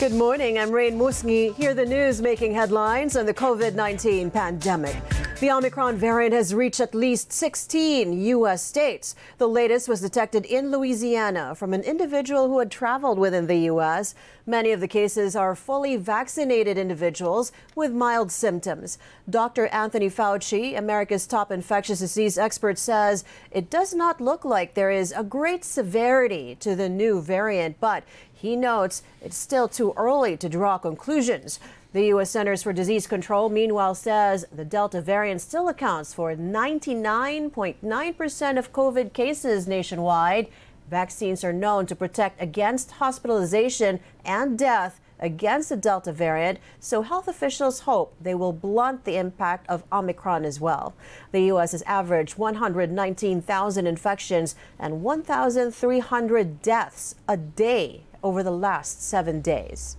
Good morning. I'm Rain Musngi. Here the news making headlines on the COVID 19 pandemic. The Omicron variant has reached at least 16 U.S. states. The latest was detected in Louisiana from an individual who had traveled within the U.S. Many of the cases are fully vaccinated individuals with mild symptoms. Dr. Anthony Fauci, America's top infectious disease expert, says it does not look like there is a great severity to the new variant, but he notes it's still too early to draw conclusions. The U.S. Centers for Disease Control, meanwhile, says the Delta variant still accounts for 99.9% of COVID cases nationwide. Vaccines are known to protect against hospitalization and death against the Delta variant, so health officials hope they will blunt the impact of Omicron as well. The U.S. has averaged 119,000 infections and 1,300 deaths a day over the last seven days.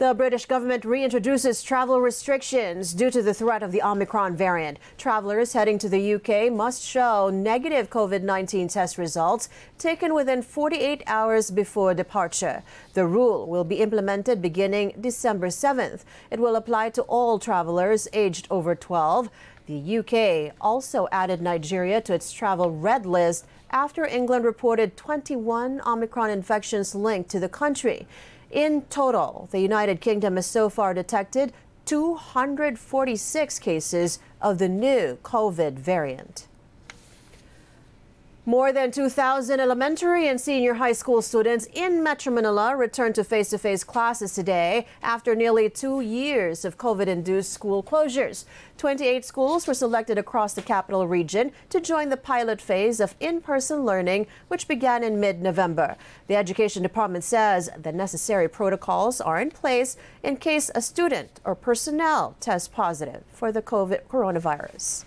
The British government reintroduces travel restrictions due to the threat of the Omicron variant. Travelers heading to the UK must show negative COVID 19 test results taken within 48 hours before departure. The rule will be implemented beginning December 7th. It will apply to all travelers aged over 12. The UK also added Nigeria to its travel red list after England reported 21 Omicron infections linked to the country. In total, the United Kingdom has so far detected 246 cases of the new COVID variant. More than 2,000 elementary and senior high school students in Metro Manila returned to face to face classes today after nearly two years of COVID induced school closures. 28 schools were selected across the capital region to join the pilot phase of in person learning, which began in mid November. The Education Department says the necessary protocols are in place in case a student or personnel tests positive for the COVID coronavirus.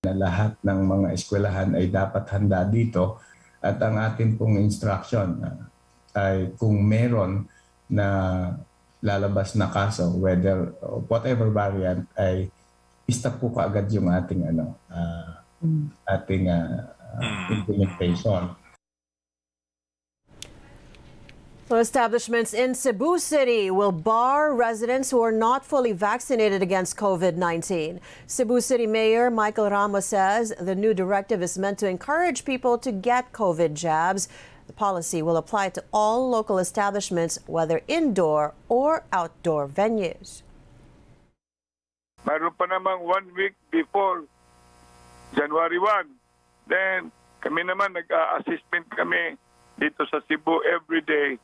Na lahat ng mga eskwelahan ay dapat handa dito at ang atin pong instruction uh, ay kung meron na lalabas na kaso whether whatever variant ay stop po kaagad yung ating ano uh, ating uh, implementation Well, establishments in Cebu City will bar residents who are not fully vaccinated against COVID 19. Cebu City Mayor Michael Rama says the new directive is meant to encourage people to get COVID jabs. The policy will apply to all local establishments, whether indoor or outdoor venues. Pa namang one week before January 1. Then kami naman nag-assessment kami dito sa Cebu every day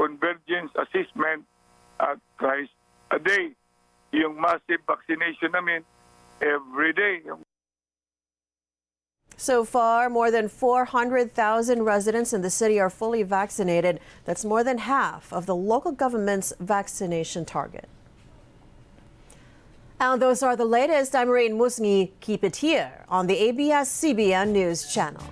convergence assessment at twice a day. Yung massive vaccination namin every day. So far, more than 400,000 residents in the city are fully vaccinated. That's more than half of the local government's vaccination target. And those are the latest. I'm Rain Musngi. Keep it here on the ABS-CBN News Channel.